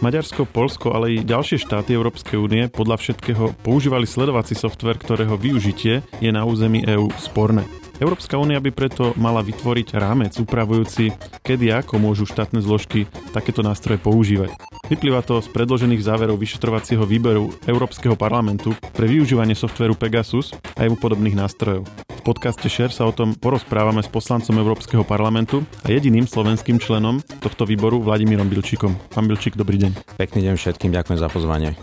Maďarsko, Polsko, ale i ďalšie štáty Európskej únie podľa všetkého používali sledovací software, ktorého využitie je na území EÚ sporné. Európska únia by preto mala vytvoriť rámec upravujúci, kedy ako môžu štátne zložky takéto nástroje používať. Vyplýva to z predložených záverov vyšetrovacieho výberu Európskeho parlamentu pre využívanie softveru Pegasus a jeho podobných nástrojov. V podcaste Share sa o tom porozprávame s poslancom Európskeho parlamentu a jediným slovenským členom tohto výboru Vladimírom Bilčíkom. Pán Bilčík, dobrý deň. Pekný deň všetkým, ďakujem za pozvanie.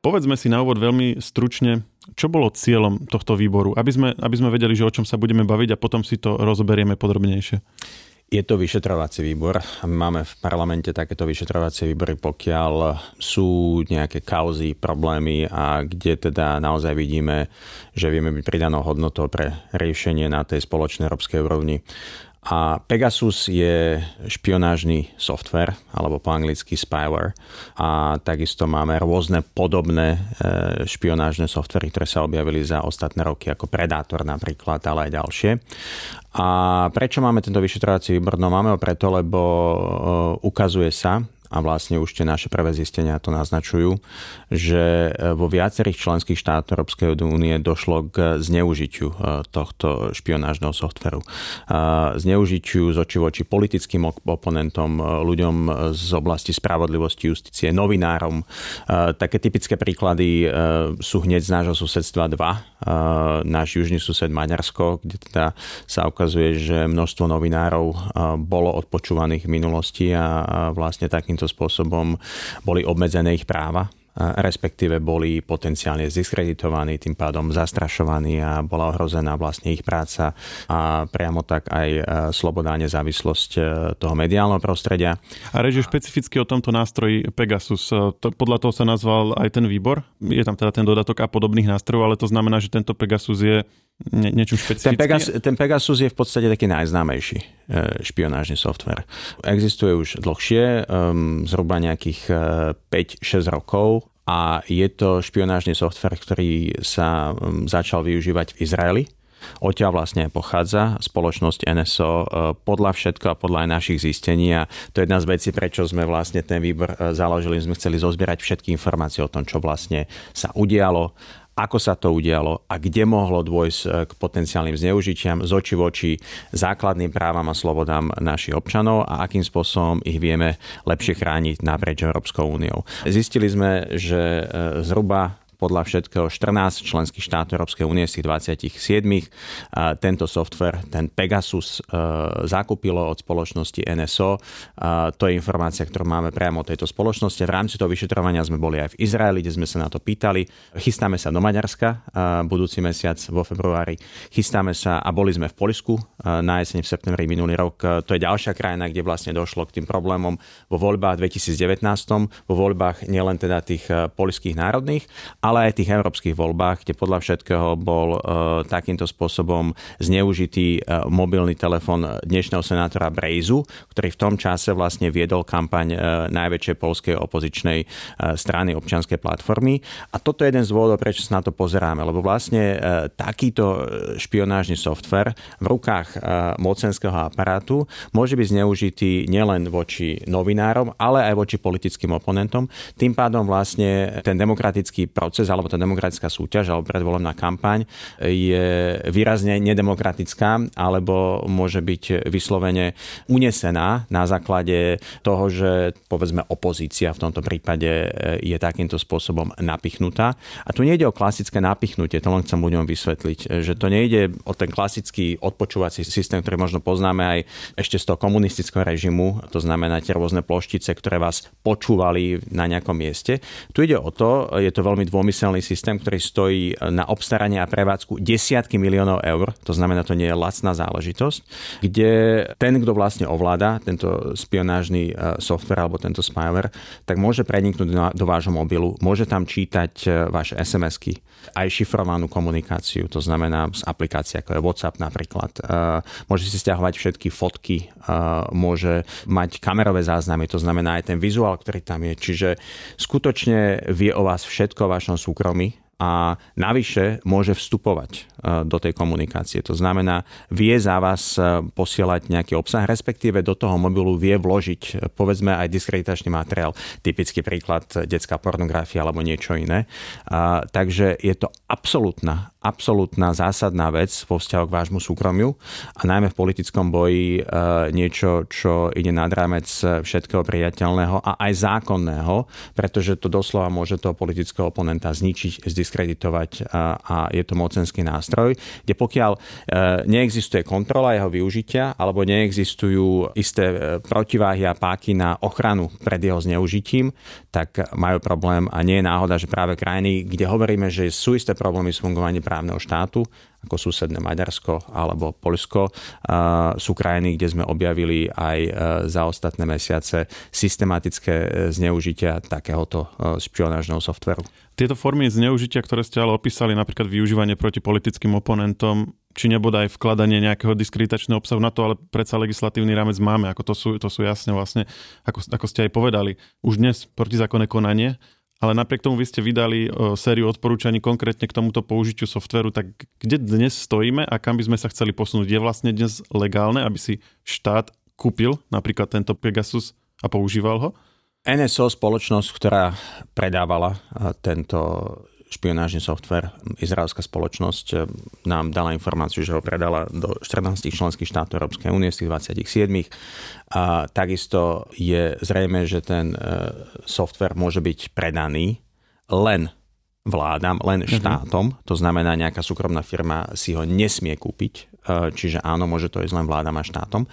Povedzme si na úvod veľmi stručne, čo bolo cieľom tohto výboru, aby sme, aby sme vedeli, že o čom sa budeme baviť a potom si to rozoberieme podrobnejšie. Je to vyšetrovací výbor. Máme v parlamente takéto vyšetrovacie výbory, pokiaľ sú nejaké kauzy, problémy a kde teda naozaj vidíme, že vieme byť pridanou hodnotou pre riešenie na tej spoločnej európskej úrovni. A Pegasus je špionážny software, alebo po anglicky spyware. A takisto máme rôzne podobné e, špionážne softvery, ktoré sa objavili za ostatné roky, ako Predator napríklad, ale aj ďalšie. A prečo máme tento vyšetrovací výbor? No máme ho preto, lebo e, ukazuje sa, a vlastne už tie naše prvé zistenia to naznačujú, že e, vo viacerých členských štátoch Európskej únie došlo k zneužitiu e, tohto špionážneho softveru. E, zneužitiu z oči voči politickým oponentom, ľuďom z oblasti spravodlivosti, justície, novinárom. Také typické príklady sú hneď z nášho susedstva dva. Náš južný sused Maďarsko, kde teda sa ukazuje, že množstvo novinárov bolo odpočúvaných v minulosti a vlastne takým takýmto spôsobom boli obmedzené ich práva respektíve boli potenciálne zdiskreditovaní, tým pádom zastrašovaní a bola ohrozená vlastne ich práca a priamo tak aj e, sloboda a nezávislosť e, toho mediálneho prostredia. A reže špecificky o tomto nástroji Pegasus. E, to, podľa toho sa nazval aj ten výbor. Je tam teda ten dodatok a podobných nástrojov, ale to znamená, že tento Pegasus je nie, niečo špecifické? Ten, Pegas, ten Pegasus je v podstate taký najznámejší e, špionážny software. Existuje už dlhšie, um, zhruba nejakých 5-6 e, rokov a je to špionážny software, ktorý sa začal využívať v Izraeli. Odtiaľ vlastne pochádza spoločnosť NSO e, podľa všetko a podľa aj našich zistení a to je jedna z vecí, prečo sme vlastne ten výbor založili. Sme chceli zozbierať všetky informácie o tom, čo vlastne sa udialo, ako sa to udialo a kde mohlo dôjsť eh, k potenciálnym zneužitiam z oči voči základným právam a slobodám našich občanov a akým spôsobom ich vieme lepšie chrániť naprieč Európskou úniou. Zistili sme, že eh, zhruba podľa všetkého 14 členských štátov Európskej únie z tých 27. Tento software, ten Pegasus, e, zakúpilo od spoločnosti NSO. To je informácia, ktorú máme priamo od tejto spoločnosti. V rámci toho vyšetrovania sme boli aj v Izraeli, kde sme sa na to pýtali. Chystáme sa do Maďarska budúci mesiac vo februári. Chystáme sa a boli sme v Polisku na jeseň v septembri minulý rok. To je ďalšia krajina, kde vlastne došlo k tým problémom vo voľbách 2019, vo voľbách nielen teda tých e, poliských národných, ale aj tých európskych voľbách, kde podľa všetkého bol e, takýmto spôsobom zneužitý e, mobilný telefon dnešného senátora Brejzu, ktorý v tom čase vlastne viedol kampaň e, najväčšej polskej opozičnej strany občianskej platformy. A toto je jeden z dôvodov, prečo sa na to pozeráme, lebo vlastne takýto špionážny software v rukách mocenského aparátu môže byť zneužitý nielen voči novinárom, ale aj voči politickým oponentom. Tým pádom vlastne ten demokratický proces proces alebo tá demokratická súťaž alebo predvolebná kampaň je výrazne nedemokratická alebo môže byť vyslovene unesená na základe toho, že povedzme opozícia v tomto prípade je takýmto spôsobom napichnutá. A tu nejde o klasické napichnutie, to len chcem ľuďom vysvetliť, že to nejde o ten klasický odpočúvací systém, ktorý možno poznáme aj ešte z toho komunistického režimu, to znamená tie rôzne ploštice, ktoré vás počúvali na nejakom mieste. Tu ide o to, je to veľmi dômyslné priemyselný systém, ktorý stojí na obstaranie a prevádzku desiatky miliónov eur, to znamená, to nie je lacná záležitosť, kde ten, kto vlastne ovláda tento spionážny e, software alebo tento spyware, tak môže preniknúť do vášho mobilu, môže tam čítať e, vaše SMS-ky, aj šifrovanú komunikáciu, to znamená z aplikácie ako je WhatsApp napríklad. E, môže si stiahovať všetky fotky, môže mať kamerové záznamy, to znamená aj ten vizuál, ktorý tam je. Čiže skutočne vie o vás všetko, o vašom súkromí a navyše môže vstupovať e, do tej komunikácie. To znamená, vie za vás e, posielať nejaký obsah, respektíve do toho mobilu vie vložiť e, povedzme aj diskreditačný materiál, typický príklad detská pornografia alebo niečo iné. Takže je to absolútna, absolútna zásadná vec vo vzťahu k vášmu súkromiu a najmä v politickom boji niečo, čo ide nad rámec všetkého priateľného a aj zákonného, pretože to doslova môže toho politického oponenta zničiť, zdiskreditovať a, a je to mocenský nástroj, kde pokiaľ e, neexistuje kontrola jeho využitia alebo neexistujú isté e, protiváhy a páky na ochranu pred jeho zneužitím, tak majú problém a nie je náhoda, že práve krajiny, kde hovoríme, že sú isté problémy s fungovaním právneho štátu, ako susedné Maďarsko alebo Polsko, sú krajiny, kde sme objavili aj e, za ostatné mesiace systematické zneužitia takéhoto špionážneho softveru. Tieto formy zneužitia, ktoré ste ale opísali, napríklad využívanie proti politickým oponentom, či nebude aj vkladanie nejakého diskreditačného obsahu na to, ale predsa legislatívny rámec máme, ako to sú, to sú jasne vlastne, ako, ako ste aj povedali, už dnes protizákonné konanie, ale napriek tomu vy ste vydali o, sériu odporúčaní konkrétne k tomuto použitiu softveru, tak kde dnes stojíme a kam by sme sa chceli posunúť? Je vlastne dnes legálne, aby si štát kúpil napríklad tento Pegasus a používal ho? NSO spoločnosť, ktorá predávala tento špionážny software, izraelská spoločnosť e, nám dala informáciu, že ho predala do 14 členských štátov Európskej únie z tých 27. A takisto je zrejme, že ten e, software môže byť predaný len vládam, len mhm. štátom. To znamená, nejaká súkromná firma si ho nesmie kúpiť čiže áno, môže to ísť len vládam a štátom,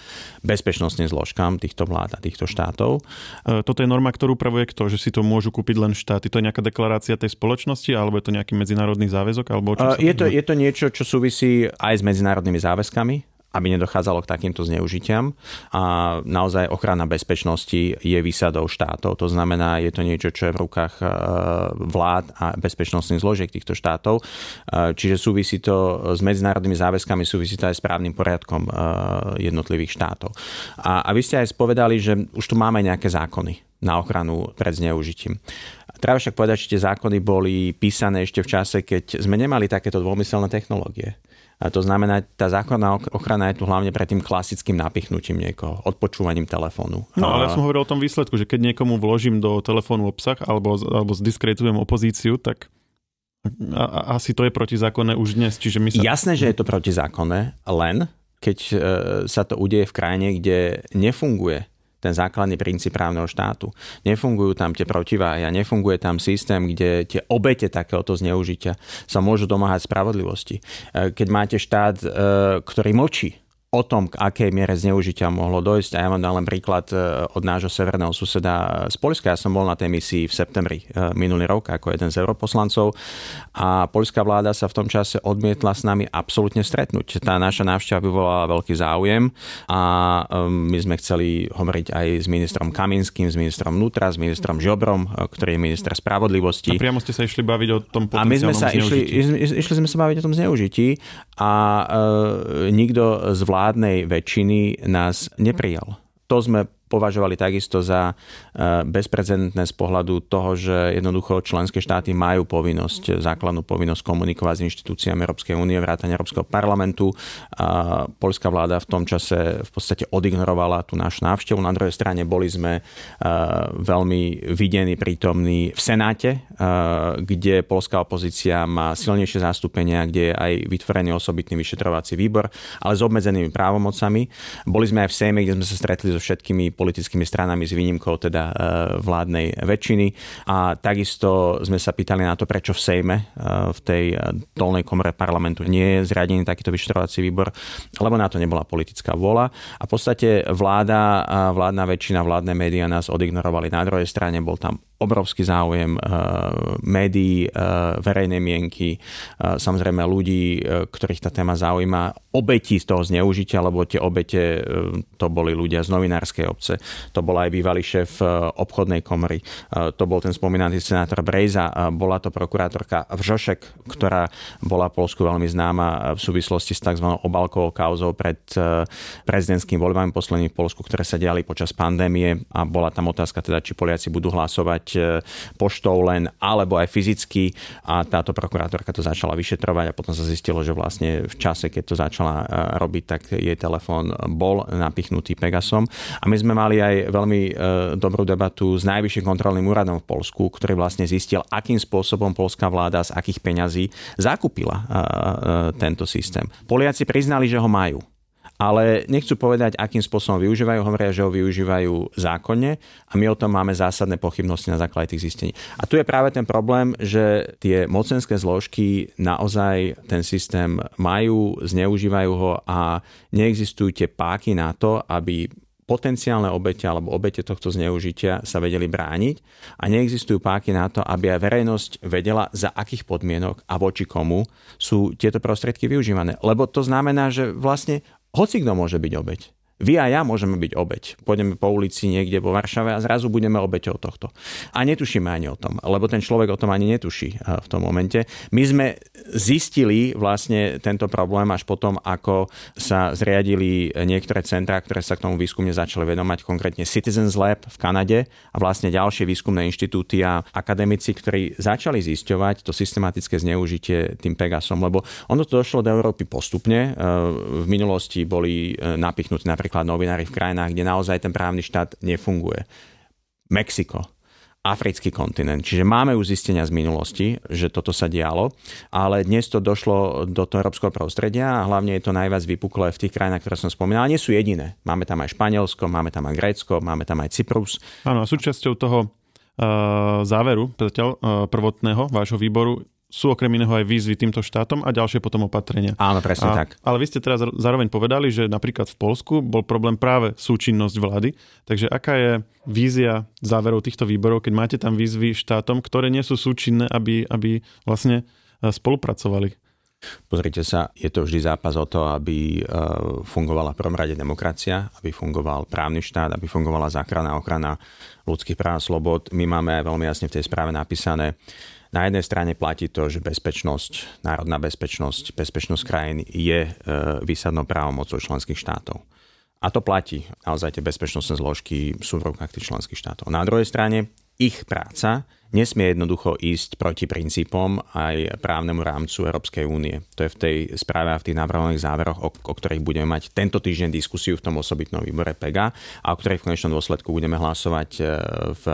bezpečnostným zložkám týchto vlád a týchto štátov. E, toto je norma, ktorú upravuje kto? Že si to môžu kúpiť len štáty? To je nejaká deklarácia tej spoločnosti alebo je to nejaký medzinárodný záväzok? Alebo uh, je, to, je to niečo, čo súvisí aj s medzinárodnými záväzkami aby nedochádzalo k takýmto zneužitiam. A naozaj ochrana bezpečnosti je výsadou štátov. To znamená, je to niečo, čo je v rukách e, vlád a bezpečnostných zložiek týchto štátov. E, čiže súvisí to s medzinárodnými záväzkami, súvisí to aj s právnym poriadkom e, jednotlivých štátov. A, a vy ste aj spovedali, že už tu máme nejaké zákony na ochranu pred zneužitím. Treba však povedať, že tie zákony boli písané ešte v čase, keď sme nemali takéto dômyselné technológie. A to znamená, tá zákonná ochrana je tu hlavne pred tým klasickým napichnutím niekoho, odpočúvaním telefónu. No ale ja som hovoril o tom výsledku, že keď niekomu vložím do telefónu obsah alebo, alebo zdiskreditujem opozíciu, tak a, a, asi to je protizákonné už dnes. Čiže my sa... Jasné, že je to protizákonné, len keď e, sa to udeje v krajine, kde nefunguje ten základný princíp právneho štátu. Nefungujú tam tie protiváhy nefunguje tam systém, kde tie obete takéhoto zneužitia sa môžu domáhať spravodlivosti. E, keď máte štát, e, ktorý mlčí o tom, k akej miere zneužitia mohlo dojsť. A ja vám dám len príklad e, od nášho severného suseda z Polska. Ja som bol na tej misii v septembri e, minulý rok ako jeden z europoslancov a polská vláda sa v tom čase odmietla s nami absolútne stretnúť. Tá naša návšteva vyvolala veľký záujem a e, my sme chceli hovoriť aj s ministrom Kaminským, s ministrom vnútra, s ministrom Žobrom, ktorý je minister spravodlivosti. A priamo ste sa išli baviť o tom A my sme sa išli, išli sme sa baviť o tom zneužití a e, nikto z vlády vládnej väčšiny nás neprijal. To sme považovali takisto za e, bezprecedentné z pohľadu toho, že jednoducho členské štáty majú povinnosť, základnú povinnosť komunikovať s inštitúciami Európskej únie, vrátane Európskeho parlamentu. A polská vláda v tom čase v podstate odignorovala tú našu návštevu. Na druhej strane boli sme e, veľmi videní, prítomní v Senáte, e, kde polská opozícia má silnejšie zastúpenia, kde je aj vytvorený osobitný vyšetrovací výbor, ale s obmedzenými právomocami. Boli sme aj v Sejme, kde sme sa stretli so všetkými politickými stranami s výnimkou teda e, vládnej väčšiny. A takisto sme sa pýtali na to, prečo v Sejme, e, v tej e, dolnej komore parlamentu nie je zriadený takýto vyšetrovací výbor, lebo na to nebola politická vôľa. A v podstate vláda, vládna väčšina, vládne médiá nás odignorovali. Na druhej strane bol tam obrovský záujem médií, verejnej mienky, samozrejme ľudí, ktorých tá téma zaujíma, obetí z toho zneužitia, lebo tie obete to boli ľudia z novinárskej obce. To bol aj bývalý šéf obchodnej komory. To bol ten spomínaný senátor Brejza. Bola to prokurátorka Vžošek, ktorá bola v Polsku veľmi známa v súvislosti s tzv. obalkovou kauzou pred e, prezidentským voľbami posledným v Polsku, ktoré sa diali počas pandémie a bola tam otázka teda, či Poliaci budú hlasovať poštou len, alebo aj fyzicky a táto prokurátorka to začala vyšetrovať a potom sa zistilo, že vlastne v čase, keď to začala robiť, tak jej telefón bol napichnutý Pegasom. A my sme mali aj veľmi dobrú debatu s najvyšším kontrolným úradom v Polsku, ktorý vlastne zistil, akým spôsobom polská vláda z akých peňazí zakúpila tento systém. Poliaci priznali, že ho majú ale nechcú povedať, akým spôsobom využívajú, hovoria, že ho využívajú zákonne a my o tom máme zásadné pochybnosti na základe tých zistení. A tu je práve ten problém, že tie mocenské zložky naozaj ten systém majú, zneužívajú ho a neexistujú tie páky na to, aby potenciálne obete alebo obete tohto zneužitia sa vedeli brániť a neexistujú páky na to, aby aj verejnosť vedela, za akých podmienok a voči komu sú tieto prostriedky využívané. Lebo to znamená, že vlastne hoci môže byť obeď. Vy a ja môžeme byť obeď. Pôjdeme po ulici niekde vo Varšave a zrazu budeme obeťou tohto. A netušíme ani o tom, lebo ten človek o tom ani netuší eh, v tom momente. My sme zistili vlastne tento problém až potom, ako sa zriadili niektoré centrá, ktoré sa k tomu výskumne začali vedomať, konkrétne Citizens Lab v Kanade a vlastne ďalšie výskumné inštitúty a akademici, ktorí začali zisťovať to systematické zneužitie tým Pegasom, lebo ono to došlo do Európy postupne. Eh, v minulosti boli eh, napichnutí napríklad napríklad novinári v krajinách, kde naozaj ten právny štát nefunguje. Mexiko, africký kontinent. Čiže máme už zistenia z minulosti, že toto sa dialo, ale dnes to došlo do toho európskeho prostredia a hlavne je to najviac vypuklé v tých krajinách, ktoré som spomínal. Nie sú jediné. Máme tam aj Španielsko, máme tam aj Grécko, máme tam aj Cyprus. Áno, a súčasťou toho uh, záveru zatiaľ, uh, prvotného vášho výboru sú okrem iného aj výzvy týmto štátom a ďalšie potom opatrenia. Áno, presne a, tak. Ale vy ste teraz zároveň povedali, že napríklad v Polsku bol problém práve súčinnosť vlády. Takže aká je vízia záverov týchto výborov, keď máte tam výzvy štátom, ktoré nie sú súčinné, aby, aby vlastne e, spolupracovali? Pozrite sa, je to vždy zápas o to, aby e, fungovala v prvom rade demokracia, aby fungoval právny štát, aby fungovala záchranná ochrana ľudských práv a slobod. My máme aj veľmi jasne v tej správe napísané, na jednej strane platí to, že bezpečnosť, národná bezpečnosť, bezpečnosť krajín je e, výsadnou právomocou členských štátov. A to platí. Naozaj tie bezpečnostné zložky sú v rukách tých členských štátov. Na druhej strane ich práca nesmie jednoducho ísť proti princípom aj právnemu rámcu Európskej únie. To je v tej správe a v tých návrhových záveroch, o, o ktorých budeme mať tento týždeň diskusiu v tom osobitnom výbore PEGA a o ktorej v konečnom dôsledku budeme hlasovať e, v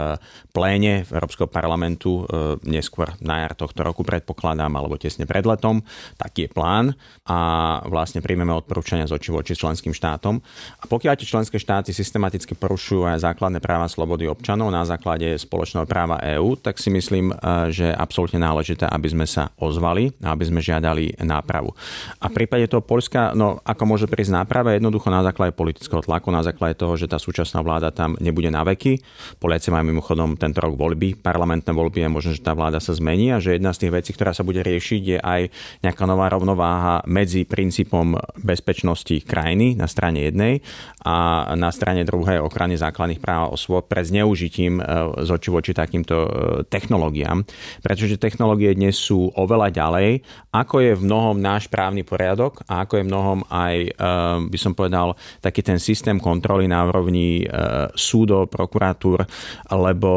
pléne Európskeho parlamentu e, neskôr na jar tohto roku predpokladám, alebo tesne pred letom. Taký je plán a vlastne príjmeme odporúčania z oči voči členským štátom. A pokiaľ tie členské štáty systematicky porušujú aj základné práva slobody občanov na základe spoločného práva EÚ, tak si myslím, že absolútne náležité, aby sme sa ozvali a aby sme žiadali nápravu. A v prípade toho Polska, no ako môže prísť náprava, jednoducho na základe politického tlaku, na základe toho, že tá súčasná vláda tam nebude na veky. Poliaci majú mimochodom tento rok voľby, parlamentné voľby a možno, že tá vláda sa zmení a že jedna z tých vecí, ktorá sa bude riešiť, je aj nejaká nová rovnováha medzi princípom bezpečnosti krajiny na strane jednej a na strane druhej ochrany základných práv osôb pre zneužitím eh, z oči voči takýmto eh, technológiám, pretože technológie dnes sú oveľa ďalej, ako je v mnohom náš právny poriadok a ako je mnohom aj, eh, by som povedal, taký ten systém kontroly na úrovni eh, súdov, prokuratúr, lebo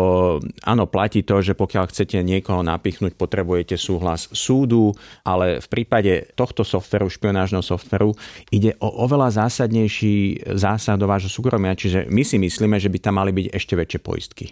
áno, platí to, že pokiaľ chcete niekoho napichnúť, potrebujete súhlas súdu, ale v prípade tohto softveru, špionážneho softveru, ide o oveľa zásadnejší zásah do vášho súkromia, čiže my si myslíme, že by tam mali byť ešte väčšie poistky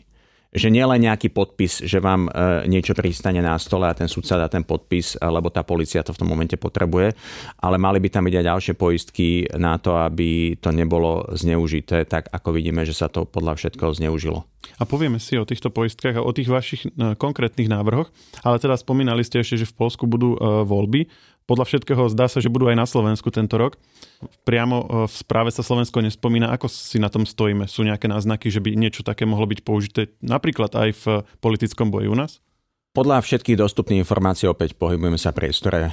že nielen nejaký podpis, že vám e, niečo pristane na stole a ten sudca dá ten podpis, e, lebo tá policia to v tom momente potrebuje, ale mali by tam byť aj ďalšie poistky na to, aby to nebolo zneužité, tak ako vidíme, že sa to podľa všetkého zneužilo. A povieme si o týchto poistkách a o tých vašich e, konkrétnych návrhoch, ale teda spomínali ste ešte, že v Polsku budú voľby. Podľa všetkého zdá sa, že budú aj na Slovensku tento rok. Priamo e, v správe sa Slovensko nespomína. Ako si na tom stojíme? Sú nejaké náznaky, že by niečo také mohlo byť použité napríklad aj v politickom boji u nás? Podľa všetkých dostupných informácií opäť pohybujeme sa v priestore e,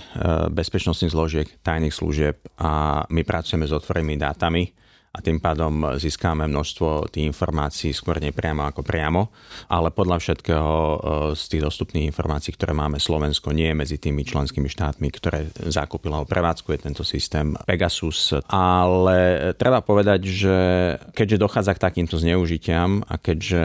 bezpečnostných zložiek, tajných služieb a my pracujeme s otvorenými dátami a tým pádom získame množstvo tých informácií skôr nepriamo ako priamo, ale podľa všetkého e, z tých dostupných informácií, ktoré máme, Slovensko nie je medzi tými členskými štátmi, ktoré zakúpilo prevádzkuje tento systém Pegasus. Ale treba povedať, že keďže dochádza k takýmto zneužitiam a keďže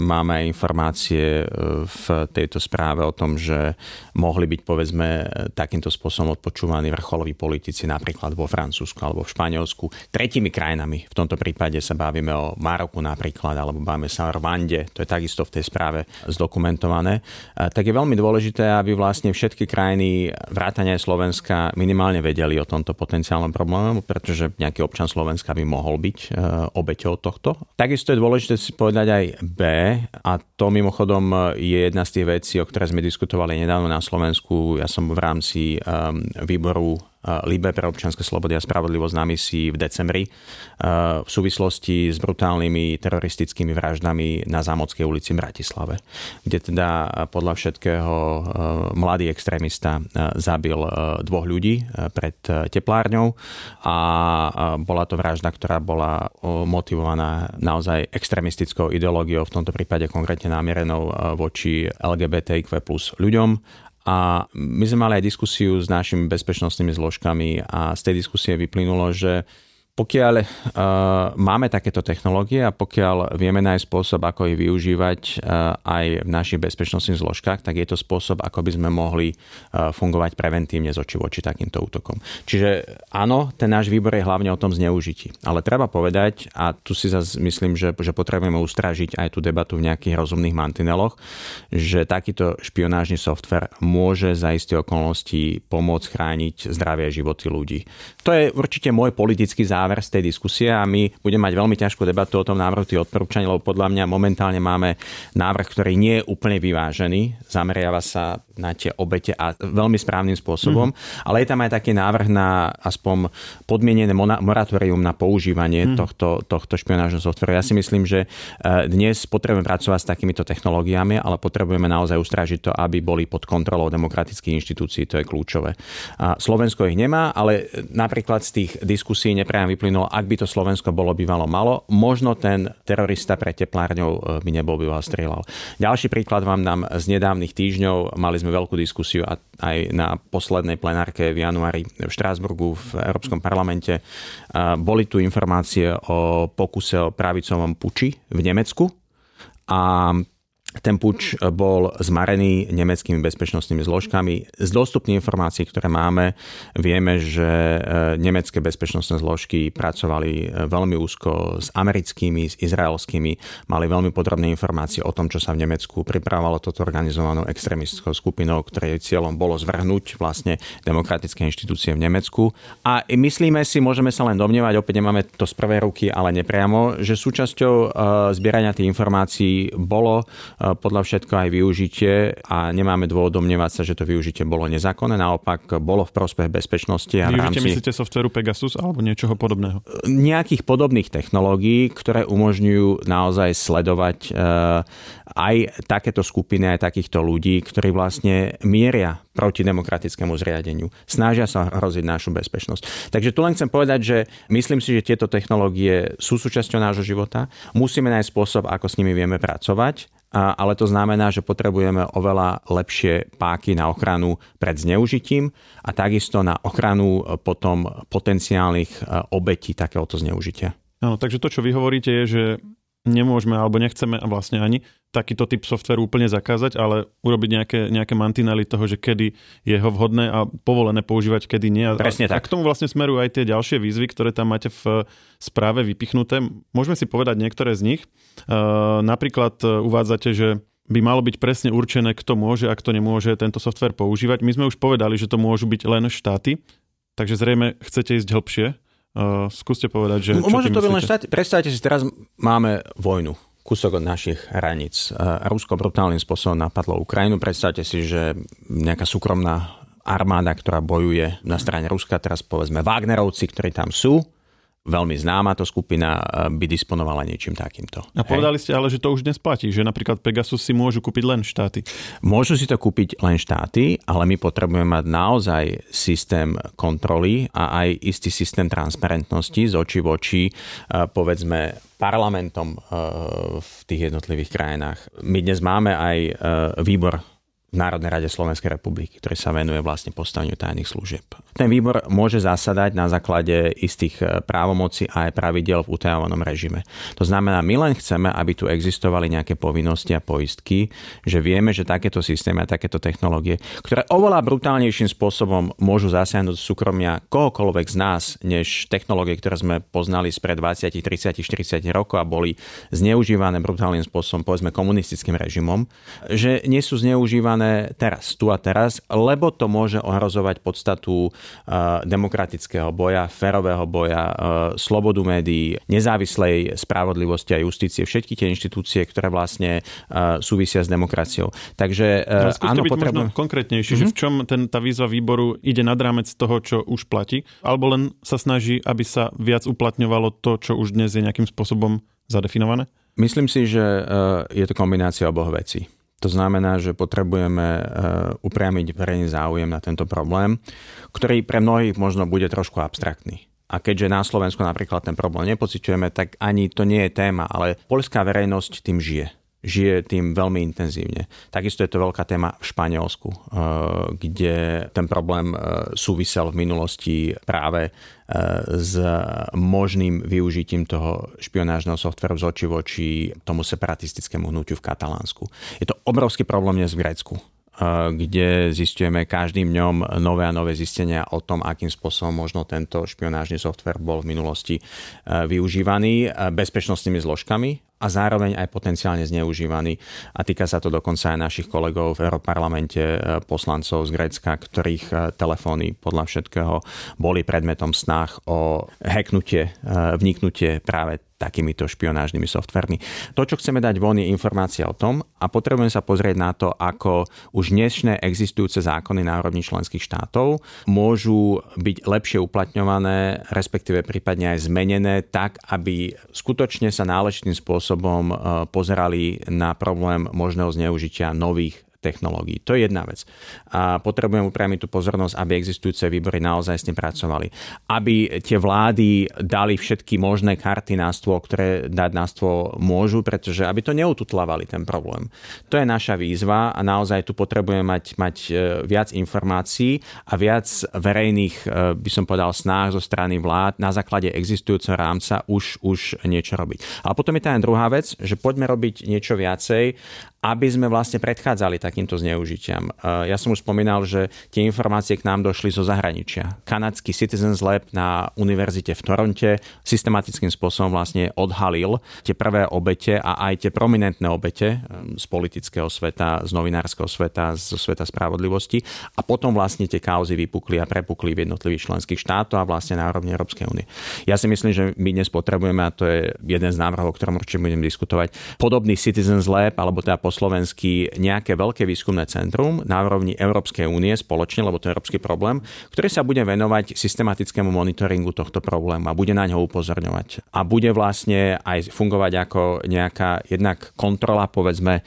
máme informácie e, v tejto správe o tom, že mohli byť povedzme takýmto spôsobom odpočúvaní vrcholoví politici napríklad vo Francúzsku alebo v Španielsku, tretimi krajinami krajinami. V tomto prípade sa bavíme o Maroku napríklad, alebo bavíme sa o Rwande, to je takisto v tej správe zdokumentované. Tak je veľmi dôležité, aby vlastne všetky krajiny vrátane Slovenska minimálne vedeli o tomto potenciálnom problému, pretože nejaký občan Slovenska by mohol byť e, obeťou tohto. Takisto je dôležité si povedať aj B, a to mimochodom je jedna z tých vecí, o ktorej sme diskutovali nedávno na Slovensku. Ja som v rámci um, výboru Libe pre občianske slobody a spravodlivosť na misii v decembri v súvislosti s brutálnymi teroristickými vraždami na Zámodskej ulici v Bratislave, kde teda podľa všetkého mladý extrémista zabil dvoch ľudí pred teplárňou. A bola to vražda, ktorá bola motivovaná naozaj extrémistickou ideológiou, v tomto prípade konkrétne namierenou voči LGBTIQ plus ľuďom a my sme mali aj diskusiu s našimi bezpečnostnými zložkami a z tej diskusie vyplynulo, že pokiaľ uh, máme takéto technológie a pokiaľ vieme nájsť spôsob, ako ich využívať uh, aj v našich bezpečnostných zložkách, tak je to spôsob, ako by sme mohli uh, fungovať preventívne z oči voči takýmto útokom. Čiže áno, ten náš výbor je hlavne o tom zneužití. Ale treba povedať, a tu si zase myslím, že, že potrebujeme ustražiť aj tú debatu v nejakých rozumných mantineloch, že takýto špionážny software môže za isté okolnosti pomôcť chrániť zdravie a životy ľudí. To je určite môj politický záver záver z tej diskusie a my budeme mať veľmi ťažkú debatu o tom návrhu tých odporúčaní, lebo podľa mňa momentálne máme návrh, ktorý nie je úplne vyvážený, zameriava sa na tie obete a veľmi správnym spôsobom, mm. ale je tam aj taký návrh na aspoň podmienené moratórium na používanie mm. tohto, tohto špionážneho softveru. Ja si myslím, že e, dnes potrebujeme pracovať s takýmito technológiami, ale potrebujeme naozaj ustrážiť to, aby boli pod kontrolou demokratických inštitúcií, to je kľúčové. A Slovensko ich nemá, ale napríklad z tých diskusí nepriam vyplynulo, ak by to Slovensko bolo bývalo malo, možno ten terorista pre teplárňou e, by nebol býval strieľal. Ďalší príklad vám dám z nedávnych týždňov. Mali sme veľkú diskusiu aj na poslednej plenárke v januári v Štrásburgu v Európskom parlamente. E, boli tu informácie o pokuse o pravicovom puči v Nemecku a ten puč bol zmarený nemeckými bezpečnostnými zložkami. Z dostupných informácií, ktoré máme, vieme, že e, nemecké bezpečnostné zložky pracovali e, veľmi úzko s americkými, s izraelskými, mali veľmi podrobné informácie o tom, čo sa v Nemecku pripravovalo toto organizovanou extrémistickou skupinou, ktorej cieľom bolo zvrhnúť vlastne demokratické inštitúcie v Nemecku. A myslíme si, môžeme sa len domnievať, opäť nemáme to z prvej ruky, ale nepriamo, že súčasťou e, zbierania tých informácií bolo podľa všetko aj využitie a nemáme dôvod domnievať sa, že to využitie bolo nezákonné, naopak bolo v prospech bezpečnosti. A využitie rámci... myslíte softveru Pegasus alebo niečoho podobného? Nejakých podobných technológií, ktoré umožňujú naozaj sledovať eh, aj takéto skupiny, aj takýchto ľudí, ktorí vlastne mieria proti demokratickému zriadeniu. Snažia sa hroziť našu bezpečnosť. Takže tu len chcem povedať, že myslím si, že tieto technológie sú súčasťou nášho života. Musíme nájsť spôsob, ako s nimi vieme pracovať ale to znamená, že potrebujeme oveľa lepšie páky na ochranu pred zneužitím a takisto na ochranu e, potom potenciálnych e, obetí takéhoto zneužitia. Áno, takže to, čo vy hovoríte, je, že nemôžeme alebo nechceme a vlastne ani takýto typ softveru úplne zakázať, ale urobiť nejaké, nejaké mantinely toho, že kedy je ho vhodné a povolené používať, kedy nie. Presne a, tak. A k tomu vlastne smerujú aj tie ďalšie výzvy, ktoré tam máte v správe vypichnuté. Môžeme si povedať niektoré z nich. Uh, napríklad e, uvádzate, že by malo byť presne určené, kto môže a kto nemôže tento software používať. My sme už povedali, že to môžu byť len štáty, takže zrejme chcete ísť hĺbšie. Uh, skúste povedať, že... Môže to byť len štáty. Predstavte si, teraz máme vojnu kúsok od našich hraníc. Rusko brutálnym spôsobom napadlo Ukrajinu. Predstavte si, že nejaká súkromná armáda, ktorá bojuje na strane Ruska, teraz povedzme Wagnerovci, ktorí tam sú, veľmi známa to skupina by disponovala niečím takýmto. A povedali Hej. ste ale, že to už dnes platí, že napríklad Pegasus si môžu kúpiť len štáty. Môžu si to kúpiť len štáty, ale my potrebujeme mať naozaj systém kontroly a aj istý systém transparentnosti z očí v oči, povedzme, parlamentom v tých jednotlivých krajinách. My dnes máme aj výbor v Národnej rade Slovenskej republiky, ktorý sa venuje vlastne postaveniu tajných služieb. Ten výbor môže zasadať na základe istých e, právomocí a aj pravidel v utajovanom režime. To znamená, my len chceme, aby tu existovali nejaké povinnosti a poistky, že vieme, že takéto systémy a takéto technológie, ktoré oveľa brutálnejším spôsobom môžu zasiahnuť súkromia kohokoľvek z nás, než technológie, ktoré sme poznali spred 20, 30, 40 rokov a boli zneužívané brutálnym spôsobom, povedzme komunistickým režimom, že nie sú zneužívané teraz, tu a teraz, lebo to môže ohrozovať podstatu eh, demokratického boja, férového boja, eh, slobodu médií, nezávislej spravodlivosti a justície, všetky tie inštitúcie, ktoré vlastne eh, súvisia s demokraciou. Takže áno, byť potrebujem... konkrétnejšie, mm-hmm. že v čom ten, tá výzva výboru ide nad rámec toho, čo už platí, alebo len sa snaží, aby sa viac uplatňovalo to, čo už dnes je nejakým spôsobom zadefinované? Myslím si, že je to kombinácia oboch vecí. To znamená, že potrebujeme e, upriamiť verejný záujem na tento problém, ktorý pre mnohých možno bude trošku abstraktný. A keďže na Slovensku napríklad ten problém nepociťujeme, tak ani to nie je téma, ale poľská verejnosť tým žije žije tým veľmi intenzívne. Takisto je to veľká téma v Španielsku, eh, kde ten problém eh, súvisel v minulosti práve eh, s možným využitím toho špionážneho softveru z oči voči tomu separatistickému hnutiu v Katalánsku. Je to obrovský problém dnes v Grécku kde zistujeme každým dňom nové a nové zistenia o tom, akým spôsobom možno tento špionážny software bol v minulosti využívaný bezpečnostnými zložkami a zároveň aj potenciálne zneužívaný. A týka sa to dokonca aj našich kolegov v Európarlamente, e, poslancov z Grécka, ktorých e, telefóny podľa všetkého boli predmetom snah o hacknutie, e, vniknutie práve takýmito špionážnymi softvermi. To, čo chceme dať von, je informácia o tom a potrebujeme sa pozrieť na to, ako už dnešné existujúce zákony úrovni členských štátov môžu byť lepšie uplatňované, respektíve prípadne aj zmenené tak, aby skutočne sa náležitým spôsobom eh, pozerali na problém možného zneužitia nových technológií. To je jedna vec. A potrebujeme upriamiť tú pozornosť, aby existujúce výbory naozaj s tým pracovali. Aby tie vlády dali všetky možné karty na stôl, ktoré dať na stôl môžu, pretože aby to neututlavali ten problém. To je naša výzva a naozaj tu potrebujeme mať, mať e, viac informácií a viac verejných, e, by som povedal, snách zo strany vlád na základe existujúceho rámca už, už niečo robiť. Ale potom je tá druhá vec, že poďme robiť niečo viacej aby sme vlastne predchádzali takýmto zneužitiam. Ja som už spomínal, že tie informácie k nám došli zo zahraničia. Kanadský Citizens Lab na univerzite v Toronte systematickým spôsobom vlastne odhalil tie prvé obete a aj tie prominentné obete z politického sveta, z novinárskeho sveta, zo sveta spravodlivosti a potom vlastne tie kauzy vypukli a prepukli v jednotlivých členských štátoch a vlastne na úrovni Európskej únie. Ja si myslím, že my dnes potrebujeme, a to je jeden z návrhov, o ktorom určite budem diskutovať, podobný Citizens Lab, alebo teda slovensky nejaké veľké výskumné centrum na úrovni Európskej únie spoločne, lebo to je európsky problém, ktoré sa bude venovať systematickému monitoringu tohto problému a bude na ňo upozorňovať. A bude vlastne aj fungovať ako nejaká jednak kontrola, povedzme,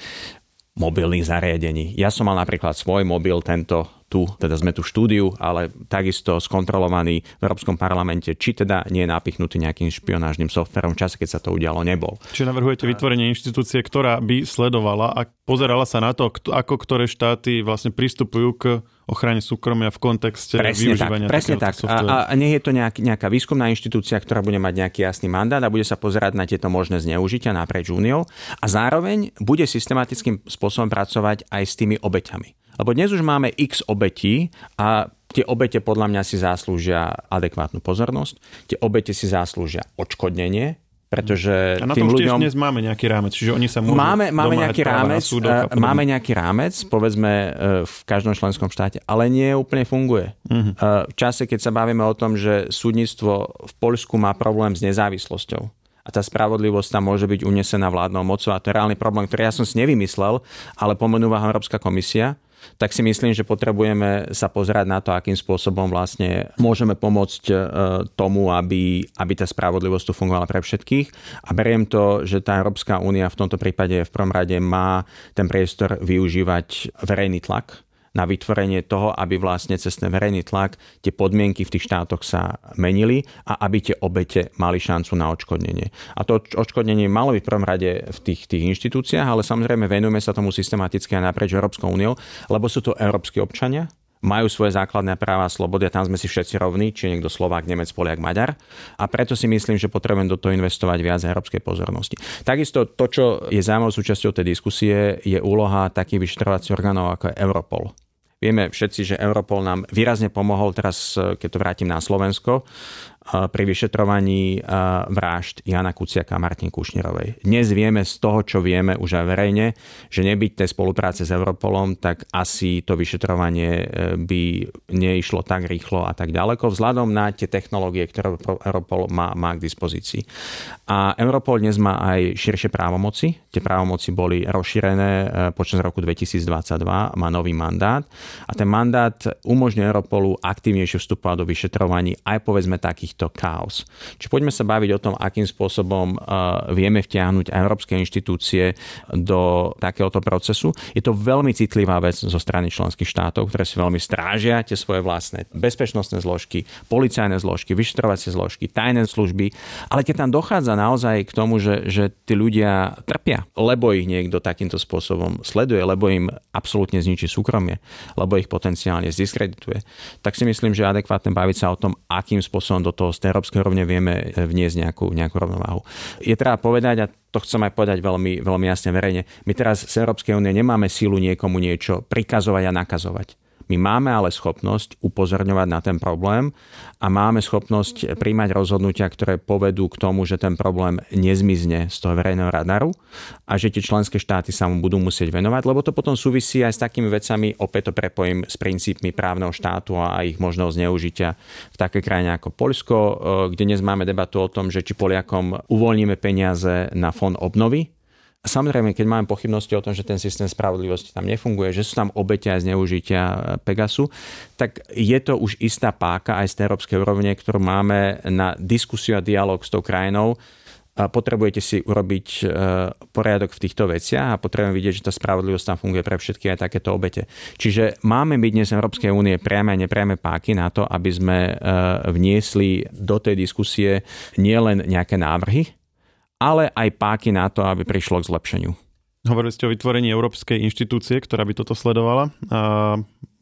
mobilných zariadení. Ja som mal napríklad svoj mobil tento tu, teda sme tu v štúdiu, ale takisto skontrolovaný v Európskom parlamente, či teda nie je napichnutý nejakým špionážnym softverom v čase, keď sa to udialo, nebol. Čiže navrhujete vytvorenie inštitúcie, ktorá by sledovala a pozerala sa na to, ako ktoré štáty vlastne pristupujú k ochrane súkromia v kontexte presne využívania tak, presne tak. A, a nie je to nejak, nejaká výskumná inštitúcia, ktorá bude mať nejaký jasný mandát a bude sa pozerať na tieto možné zneužitia naprieč úniou a zároveň bude systematickým spôsobom pracovať aj s tými obeťami. Lebo dnes už máme x obetí a tie obete podľa mňa si zaslúžia adekvátnu pozornosť, tie obete si zaslúžia odškodnenie, pretože a na tým tom ľuďom... dnes máme nejaký rámec, čiže oni sa môžu Máme, máme nejaký rámec, máme nejaký rámec, povedzme e, v každom členskom štáte, ale nie úplne funguje. Uh-huh. V čase, keď sa bavíme o tom, že súdnictvo v Poľsku má problém s nezávislosťou, a tá spravodlivosť tam môže byť unesená vládnou mocou a to je reálny problém, ktorý ja som si nevymyslel, ale pomenúva Európska komisia tak si myslím, že potrebujeme sa pozerať na to, akým spôsobom vlastne môžeme pomôcť e, tomu, aby, aby tá spravodlivosť tu fungovala pre všetkých. A beriem to, že tá Európska únia v tomto prípade v prvom rade má ten priestor využívať verejný tlak, na vytvorenie toho, aby vlastne cez ten verejný tlak tie podmienky v tých štátoch sa menili a aby tie obete mali šancu na odškodnenie. A to odškodnenie malo byť v prvom rade v tých, tých inštitúciách, ale samozrejme venujeme sa tomu systematicky aj naprieč Európskou úniou, lebo sú to európsky občania, majú svoje základné práva a slobody a tam sme si všetci rovní, či niekto Slovák, Nemec, Poliak, Maďar. A preto si myslím, že potrebujem do toho investovať viac európskej pozornosti. Takisto to, čo je zaujímavou súčasťou tej diskusie, je úloha takých vyšetrovacích orgánov ako je Europol. Vieme všetci, že Europol nám výrazne pomohol teraz, keď to vrátim na Slovensko, pri vyšetrovaní vražd Jana Kuciaka a Martin Kušnerovej. Dnes vieme z toho, čo vieme už aj verejne, že nebyť tej spolupráce s Europolom, tak asi to vyšetrovanie e, by neišlo tak rýchlo a tak ďaleko vzhľadom na tie technológie, ktoré Europol má, má k dispozícii. A Europol dnes má aj širšie právomoci. Tie právomoci boli rozšírené e, počas roku 2022, má nový mandát a ten mandát umožňuje Europolu aktívnejšie vstupovať do vyšetrovaní aj povedzme takých takýchto chaos. Čiže poďme sa baviť o tom, akým spôsobom uh, vieme vtiahnuť európske inštitúcie do takéhoto procesu. Je to veľmi citlivá vec zo strany členských štátov, ktoré si veľmi strážia tie svoje vlastné bezpečnostné zložky, policajné zložky, vyšetrovacie zložky, tajné služby. Ale keď tam dochádza naozaj k tomu, že, že tí ľudia trpia, lebo ich niekto takýmto spôsobom sleduje, lebo im absolútne zničí súkromie, lebo ich potenciálne zdiskredituje, tak si myslím, že adekvátne baviť sa o tom, akým spôsobom do toho z tej európskej rovne vieme eh, vniesť nejakú, nejakú rovnováhu. Je treba povedať, a to chcem aj povedať veľmi, veľmi jasne verejne, my teraz z Európskej únie nemáme sílu niekomu niečo prikazovať a nakazovať. My máme ale schopnosť upozorňovať na ten problém a máme schopnosť príjmať rozhodnutia, ktoré povedú k tomu, že ten problém nezmizne z toho verejného radaru a že tie členské štáty sa mu budú musieť venovať, lebo to potom súvisí aj s takými vecami, opäť to prepojím s princípmi právneho štátu a ich možnosť zneužitia v takej krajine ako Poľsko, eh, kde dnes máme debatu o tom, že či Poliakom uvoľníme peniaze na fond obnovy, Samozrejme, keď máme pochybnosti o tom, že ten systém spravodlivosti tam nefunguje, že sú tam obete aj zneužitia e, Pegasu, tak je to už istá páka aj z európskej úrovne, ktorú máme na diskusiu a dialog s tou krajinou. Potrebujete si urobiť e, poriadok v týchto veciach a potrebujeme vidieť, že tá spravodlivosť tam funguje pre všetky aj takéto obete. Čiže máme byť dnes Európskej únie priame a nepriame páky na to, aby sme e, vniesli do tej diskusie nielen nejaké návrhy, ale aj páky na to, aby prišlo k zlepšeniu. Hovorili ste o vytvorení európskej inštitúcie, ktorá by toto sledovala. A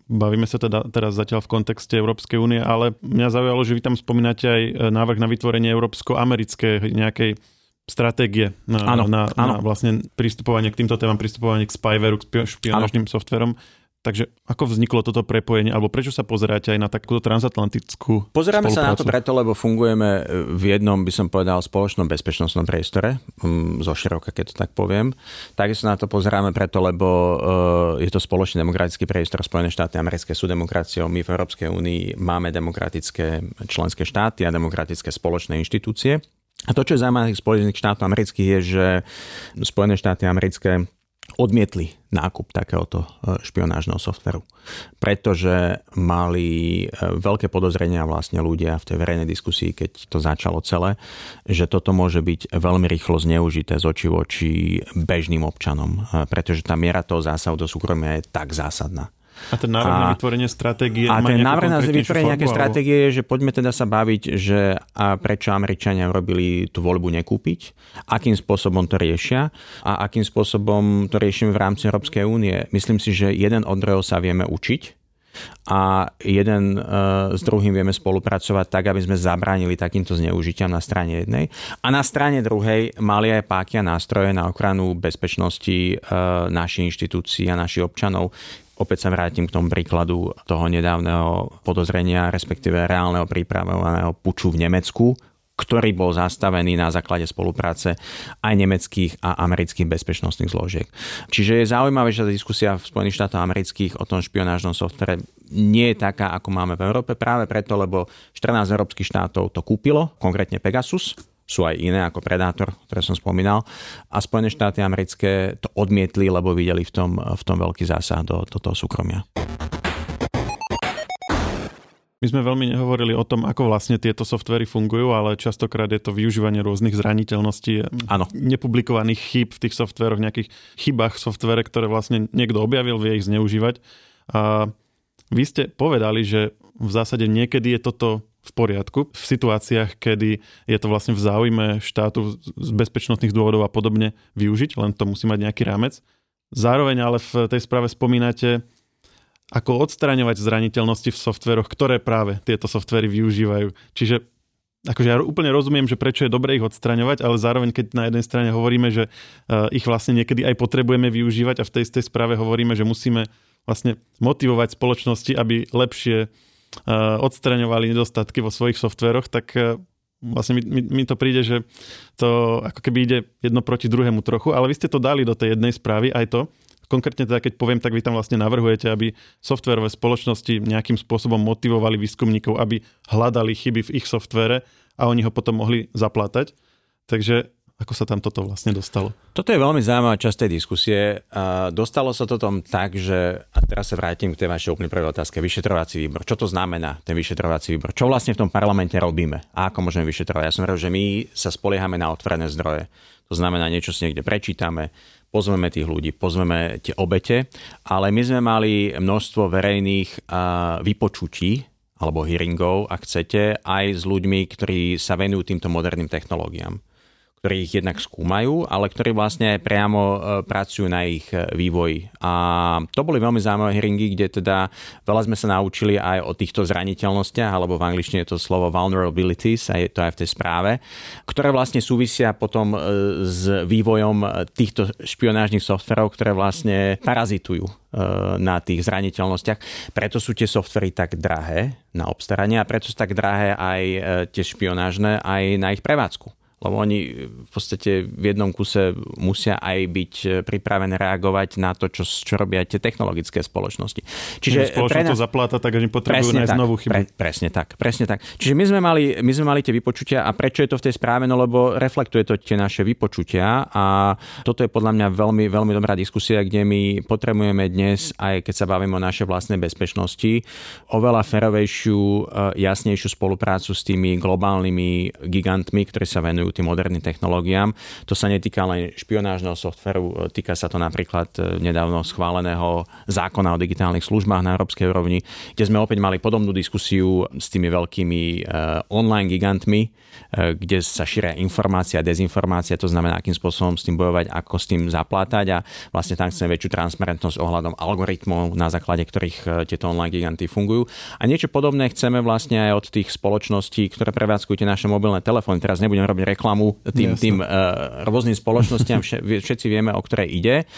bavíme sa teda teraz zatiaľ v kontexte Európskej únie, ale mňa zaujalo, že vy tam spomínate aj návrh na vytvorenie európsko-americké nejakej stratégie na, áno, na, áno. na vlastne pristupovanie k týmto témam, pristupovanie k spyveru, k špionážnym softverom. Takže ako vzniklo toto prepojenie, alebo prečo sa pozeráte aj na takúto transatlantickú Pozeráme sa na to preto, lebo fungujeme v jednom, by som povedal, spoločnom bezpečnostnom priestore, mm, zo široka, keď to tak poviem. Takisto na to pozeráme preto, lebo eh, je to spoločný demokratický priestor. Spojené štáty americké sú demokraciou, my v Európskej únii máme demokratické členské štáty a demokratické spoločné inštitúcie. A to, čo je zaujímavé Spojených štátov amerických, je, že Spojené štáty americké odmietli nákup takéhoto e, špionážneho softveru, pretože mali e, veľké podozrenia vlastne ľudia v tej verejnej diskusii, keď to začalo celé, že toto môže byť veľmi rýchlo zneužité z oči voči bežným občanom, e, pretože tá miera toho zásahu do súkromia je tak zásadná. A ten návrh a, na vytvorenie stratégie A ten návrh na vytvorenie nejaké stratégie je, že poďme teda sa baviť, že a prečo Američania robili tú voľbu nekúpiť, akým spôsobom to riešia a akým spôsobom to riešime v rámci Európskej únie. Myslím si, že jeden od druhého sa vieme učiť a jeden uh, s druhým vieme spolupracovať tak, aby sme zabránili takýmto zneužitiam na strane jednej. A na strane druhej mali aj páky a nástroje na ochranu bezpečnosti uh, našich inštitúcií a našich občanov. Opäť sa vrátim k tomu príkladu toho nedávneho podozrenia, respektíve reálneho prípravovaného puču v Nemecku, ktorý bol zastavený na základe spolupráce aj nemeckých a amerických bezpečnostných zložiek. Čiže je zaujímavé, že tá diskusia v Spojených štátoch amerických o tom špionážnom softvere nie je taká, ako máme v Európe, práve preto, lebo 14 európskych štátov to kúpilo, konkrétne Pegasus, sú aj iné ako Predator, ktoré som spomínal. A Spojené štáty americké to odmietli, lebo videli v tom, v tom veľký zásah do, do toho súkromia. My sme veľmi nehovorili o tom, ako vlastne tieto softvery fungujú, ale častokrát je to využívanie rôznych zraniteľností, ano. nepublikovaných chýb v tých softveroch, nejakých chybách v softvere, ktoré vlastne niekto objavil, vie ich zneužívať. A vy ste povedali, že v zásade niekedy je toto v poriadku. V situáciách, kedy je to vlastne v záujme štátu z bezpečnostných dôvodov a podobne využiť, len to musí mať nejaký rámec. Zároveň ale v tej správe spomínate ako odstraňovať zraniteľnosti v softveroch, ktoré práve tieto softvery využívajú. Čiže akože ja úplne rozumiem, že prečo je dobre ich odstraňovať, ale zároveň keď na jednej strane hovoríme, že uh, ich vlastne niekedy aj potrebujeme využívať a v tej tej správe hovoríme, že musíme vlastne motivovať spoločnosti, aby lepšie odstraňovali nedostatky vo svojich softveroch, tak uh, vlastne mi, mi, mi to príde, že to ako keby ide jedno proti druhému trochu, ale vy ste to dali do tej jednej správy aj to, Konkrétne teda, keď poviem, tak vy tam vlastne navrhujete, aby softverové spoločnosti nejakým spôsobom motivovali výskumníkov, aby hľadali chyby v ich softvere a oni ho potom mohli zaplátať. Takže ako sa tam toto vlastne dostalo? Toto je veľmi zaujímavá časť tej diskusie. Dostalo sa to tom tak, že, a teraz sa vrátim k tej vašej úplne prvej otázke, vyšetrovací výbor. Čo to znamená, ten vyšetrovací výbor? Čo vlastne v tom parlamente robíme? A ako môžeme vyšetrovať? Ja som hovoril, že my sa spoliehame na otvorené zdroje. To znamená, niečo si niekde prečítame, pozveme tých ľudí, pozveme tie obete, ale my sme mali množstvo verejných vypočutí, alebo hearingov, ak chcete, aj s ľuďmi, ktorí sa venujú týmto moderným technológiám ktorí ich jednak skúmajú, ale ktorí vlastne priamo e, pracujú na ich e, vývoji. A to boli veľmi zaujímavé hearingy, kde teda veľa sme sa naučili aj o týchto zraniteľnostiach, alebo v angličtine je to slovo vulnerabilities, a je to aj v tej správe, ktoré vlastne súvisia potom e, s vývojom týchto špionážnych softverov, ktoré vlastne parazitujú na tých zraniteľnostiach. Preto sú tie softvery tak drahé na obstaranie a preto sú tak drahé aj tie špionážne aj na ich prevádzku lebo oni v podstate v jednom kuse musia aj byť pripravené reagovať na to, čo, čo robia tie technologické spoločnosti. Čiže spoločnosť to zapláta, tak oni potrebujú nájsť tak, novú chybu. Pre, presne tak, presne tak. Čiže my sme, mali, my sme mali tie vypočutia a prečo je to v tej správe? No lebo reflektuje to tie naše vypočutia a toto je podľa mňa veľmi, veľmi dobrá diskusia, kde my potrebujeme dnes, aj keď sa bavíme o našej vlastnej bezpečnosti, oveľa ferovejšiu, e, jasnejšiu spoluprácu s tými globálnymi gigantmi, ktorí sa venujú venujú tým moderným technológiám. To sa netýka len špionážneho softveru, týka sa to napríklad e, nedávno schváleného zákona o digitálnych službách na európskej úrovni, kde sme opäť mali podobnú diskusiu s tými veľkými e, online gigantmi, e, kde sa šíria informácia dezinformácia, to znamená, akým spôsobom s tým bojovať, ako s tým zaplátať a vlastne tam chceme väčšiu transparentnosť ohľadom algoritmov, na základe ktorých tieto online giganty fungujú. A niečo podobné chceme vlastne aj od tých spoločností, ktoré prevádzkujú tie naše mobilné telefóny. Teraz nebudem robiť reklamu tým, tým uh, rôznym spoločnostiam, všetci vieme, o ktoré ide,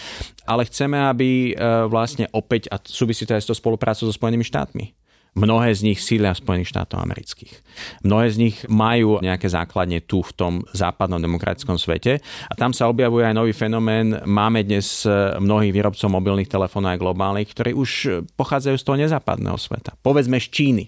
ale chceme, aby uh, vlastne opäť, a súvisí to aj s tou spoluprácou so Spojenými štátmi, Mnohé z nich sília Spojených štátov amerických. Mnohé z nich majú nejaké základne tu v tom západnom demokratickom svete a tam sa objavuje aj nový fenomén. Máme dnes e, mnohých výrobcov mobilných telefónov aj globálnych, ktorí už pochádzajú z toho nezápadného sveta. Povedzme z Číny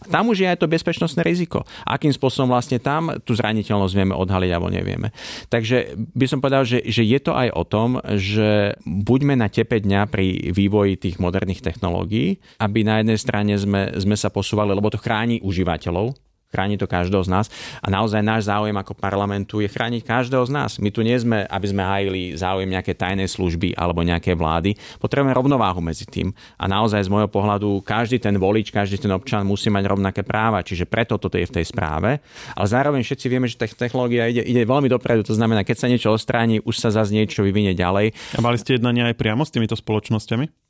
a tam už je aj to bezpečnostné riziko. Akým spôsobom vlastne tam tú zraniteľnosť vieme odhaliť alebo nevieme. Takže by som povedal, že, že je to aj o tom, že buďme na tepe dňa pri vývoji tých moderných technológií, aby na jednej strane sme, sme sa posúvali, lebo to chráni užívateľov, Chráni to každého z nás a naozaj náš záujem ako parlamentu je chrániť každého z nás. My tu nie sme, aby sme hájili záujem nejaké tajnej služby alebo nejaké vlády. Potrebujeme rovnováhu medzi tým. A naozaj z môjho pohľadu každý ten volič, každý ten občan musí mať rovnaké práva. Čiže preto toto je v tej správe. Ale zároveň všetci vieme, že technológia ide, ide veľmi dopredu. To znamená, keď sa niečo ostráni, už sa zase niečo vyvinie ďalej. A mali ste jednania aj priamo s týmito spoločnosťami?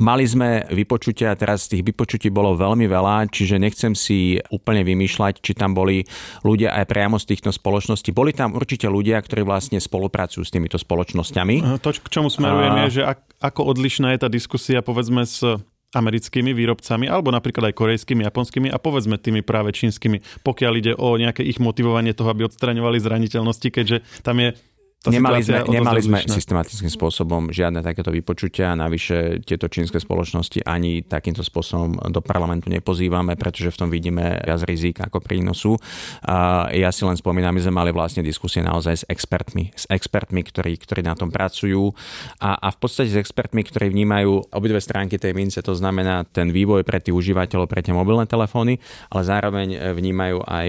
Mali sme vypočutia a teraz tých vypočutí bolo veľmi veľa, čiže nechcem si úplne vymýšľať, či tam boli ľudia aj priamo z týchto spoločností. Boli tam určite ľudia, ktorí vlastne spolupracujú s týmito spoločnosťami. To, k čomu smerujem, a... je, že ako odlišná je tá diskusia povedzme s americkými výrobcami, alebo napríklad aj korejskými, japonskými a povedzme tými práve čínskymi, pokiaľ ide o nejaké ich motivovanie toho, aby odstraňovali zraniteľnosti, keďže tam je nemali sme, nemali sme systematickým spôsobom žiadne takéto vypočutia. A navyše tieto čínske spoločnosti ani takýmto spôsobom do parlamentu nepozývame, pretože v tom vidíme viac rizik ako prínosu. A ja si len spomínam, my sme mali vlastne diskusie naozaj s expertmi, s expertmi, ktorí, ktorí na tom pracujú. A, a v podstate s expertmi, ktorí vnímajú obidve stránky tej mince, to znamená ten vývoj pre tých užívateľov, pre tie mobilné telefóny, ale zároveň vnímajú aj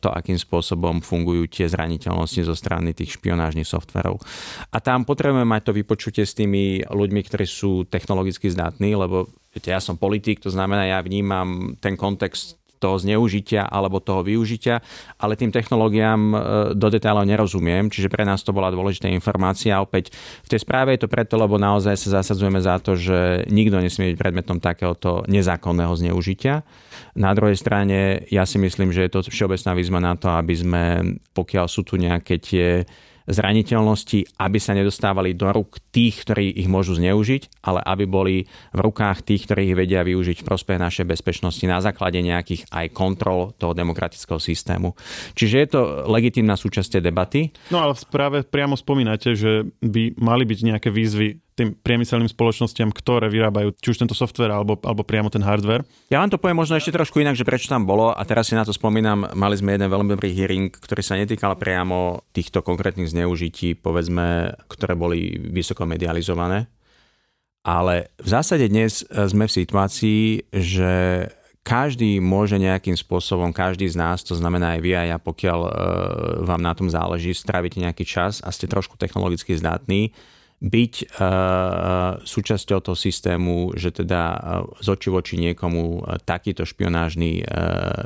to, akým spôsobom fungujú tie zraniteľnosti zo strany tých špionážnych softverov. A tam potrebujeme mať to vypočutie s tými ľuďmi, ktorí sú technologicky zdatní, lebo viete, ja som politik, to znamená, ja vnímam ten kontext toho zneužitia alebo toho využitia, ale tým technológiám e, do detailov nerozumiem, čiže pre nás to bola dôležitá informácia. Opäť v tej správe je to preto, lebo naozaj sa zasadzujeme za to, že nikto nesmie byť predmetom takéhoto nezákonného zneužitia. Na druhej strane ja si myslím, že je to všeobecná výzva na to, aby sme, pokiaľ sú tu nejaké tie zraniteľnosti, aby sa nedostávali do rúk tých, ktorí ich môžu zneužiť, ale aby boli v rukách tých, ktorí ich vedia využiť v prospech našej bezpečnosti na základe nejakých aj kontrol toho demokratického systému. Čiže je to legitímna súčasť debaty. No ale v správe priamo spomínate, že by mali byť nejaké výzvy tým priemyselným spoločnostiam, ktoré vyrábajú či už tento software alebo, alebo priamo ten hardware. Ja vám to poviem možno ešte trošku inak, že prečo tam bolo a teraz si na to spomínam, mali sme jeden veľmi dobrý hearing, ktorý sa netýkal priamo týchto konkrétnych zneužití, povedzme, ktoré boli vysoko medializované. Ale v zásade dnes sme v situácii, že každý môže nejakým spôsobom, každý z nás, to znamená aj vy a ja, pokiaľ e, vám na tom záleží, strávite nejaký čas a ste trošku technologicky zdatní, byť uh, súčasťou toho systému, že teda uh, z oči voči niekomu takýto špionážny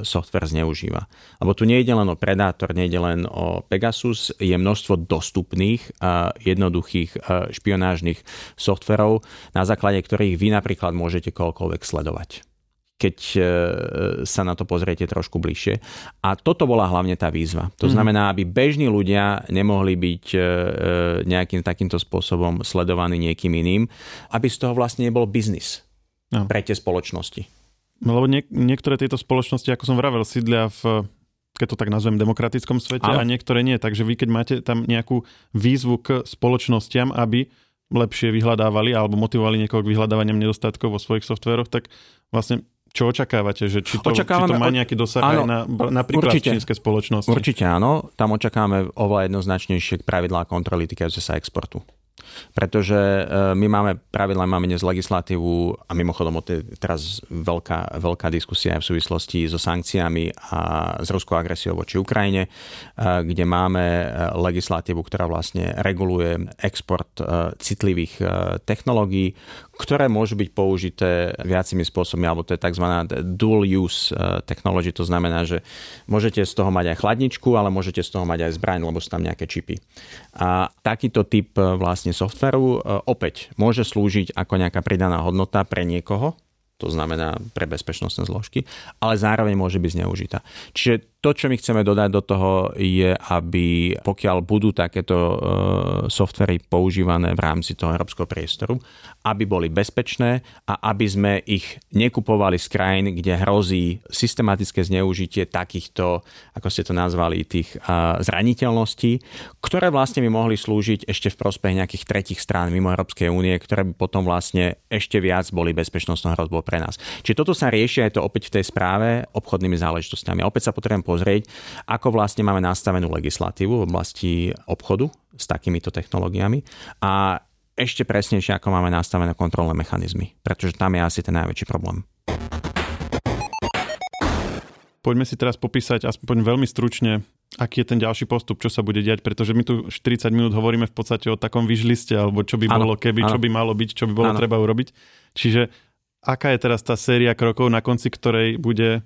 software zneužíva. Lebo tu nejde len o Predator, nejde len o Pegasus, je množstvo dostupných uh, jednoduchých špionážnych softverov, na základe ktorých vy napríklad môžete koľkoľvek sledovať keď e, sa na to pozriete trošku bližšie. A toto bola hlavne tá výzva. To mhm. znamená, aby bežní ľudia nemohli byť e, e, nejakým takýmto spôsobom sledovaní niekým iným, aby z toho vlastne nebol biznis no. pre tie spoločnosti. No, lebo nie, niektoré tieto spoločnosti, ako som vravel, sídlia v keď to tak nazvem, demokratickom svete Ale. a niektoré nie. Takže vy, keď máte tam nejakú výzvu k spoločnostiam, aby lepšie vyhľadávali alebo motivovali niekoho k vyhľadávaniam nedostatkov vo svojich softveroch, tak vlastne čo očakávate? Že či, to, či to má nejaký dosah áno, aj na napríklad určite, čínske spoločnosti? Určite áno. Tam očakávame oveľa jednoznačnejšie pravidlá kontroly týkajúce sa exportu pretože e, my máme pravidla, máme dnes legislatívu a mimochodom to je teraz veľká, veľká diskusia v súvislosti so sankciami a s ruskou agresiou voči Ukrajine, e, kde máme e, legislatívu, ktorá vlastne reguluje export citlivých technológií, ktoré môžu byť použité viacimi spôsobmi, alebo to je tzv. dual use technology, to znamená, že môžete z toho mať aj chladničku, ale môžete z toho mať aj zbraň, lebo sú tam nejaké čipy. A takýto typ vlastne softveru e, opäť môže slúžiť ako nejaká pridaná hodnota pre niekoho, to znamená pre bezpečnostné zložky, ale zároveň môže byť zneužitá. Čiže to, čo my chceme dodať do toho, je, aby pokiaľ budú takéto e, softvery používané v rámci toho európskeho priestoru, aby boli bezpečné a aby sme ich nekupovali z krajín, kde hrozí systematické zneužitie takýchto, ako ste to nazvali, tých e, zraniteľností, ktoré vlastne by mohli slúžiť ešte v prospech nejakých tretich strán mimo Európskej únie, ktoré by potom vlastne ešte viac boli bezpečnostnou hrozbou pre nás. Čiže toto sa rieši aj to opäť v tej správe obchodnými záležitostiami. Opäť sa potrebujem pozrieť, ako vlastne máme nastavenú legislatívu v oblasti obchodu s takýmito technológiami a ešte presnejšie, ako máme nastavené kontrolné mechanizmy, pretože tam je asi ten najväčší problém. Poďme si teraz popísať aspoň veľmi stručne, aký je ten ďalší postup, čo sa bude diať, pretože my tu 40 minút hovoríme v podstate o takom vyžliste, alebo čo by ano, bolo keby, ano. čo by malo byť, čo by bolo ano. treba urobiť. Čiže aká je teraz tá séria krokov, na konci ktorej bude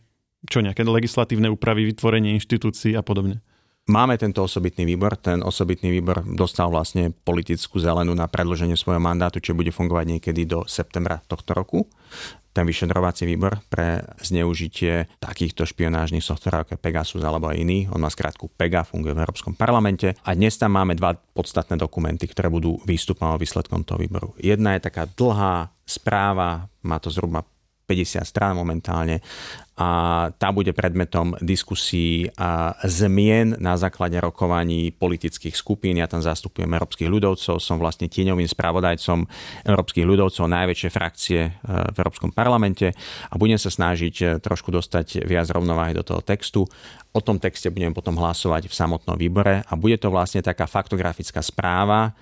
čo nejaké legislatívne úpravy, vytvorenie inštitúcií a podobne? Máme tento osobitný výbor. Ten osobitný výbor dostal vlastne politickú zelenú na predloženie svojho mandátu, čo bude fungovať niekedy do septembra tohto roku. Ten vyšetrovací výbor pre zneužitie takýchto špionážnych softverov ako Pegasus alebo iný. On má skrátku PEGA, funguje v Európskom parlamente. A dnes tam máme dva podstatné dokumenty, ktoré budú výstupom a výsledkom toho výboru. Jedna je taká dlhá správa, má to zhruba 50 strán momentálne a tá bude predmetom diskusí a zmien na základe rokovaní politických skupín. Ja tam zastupujem európskych ľudovcov, som vlastne tieňovým spravodajcom európskych ľudovcov, najväčšie frakcie e, v Európskom parlamente a budem sa snažiť e, trošku dostať viac rovnováhy do toho textu. O tom texte budeme potom hlasovať v samotnom výbore a bude to vlastne taká faktografická správa,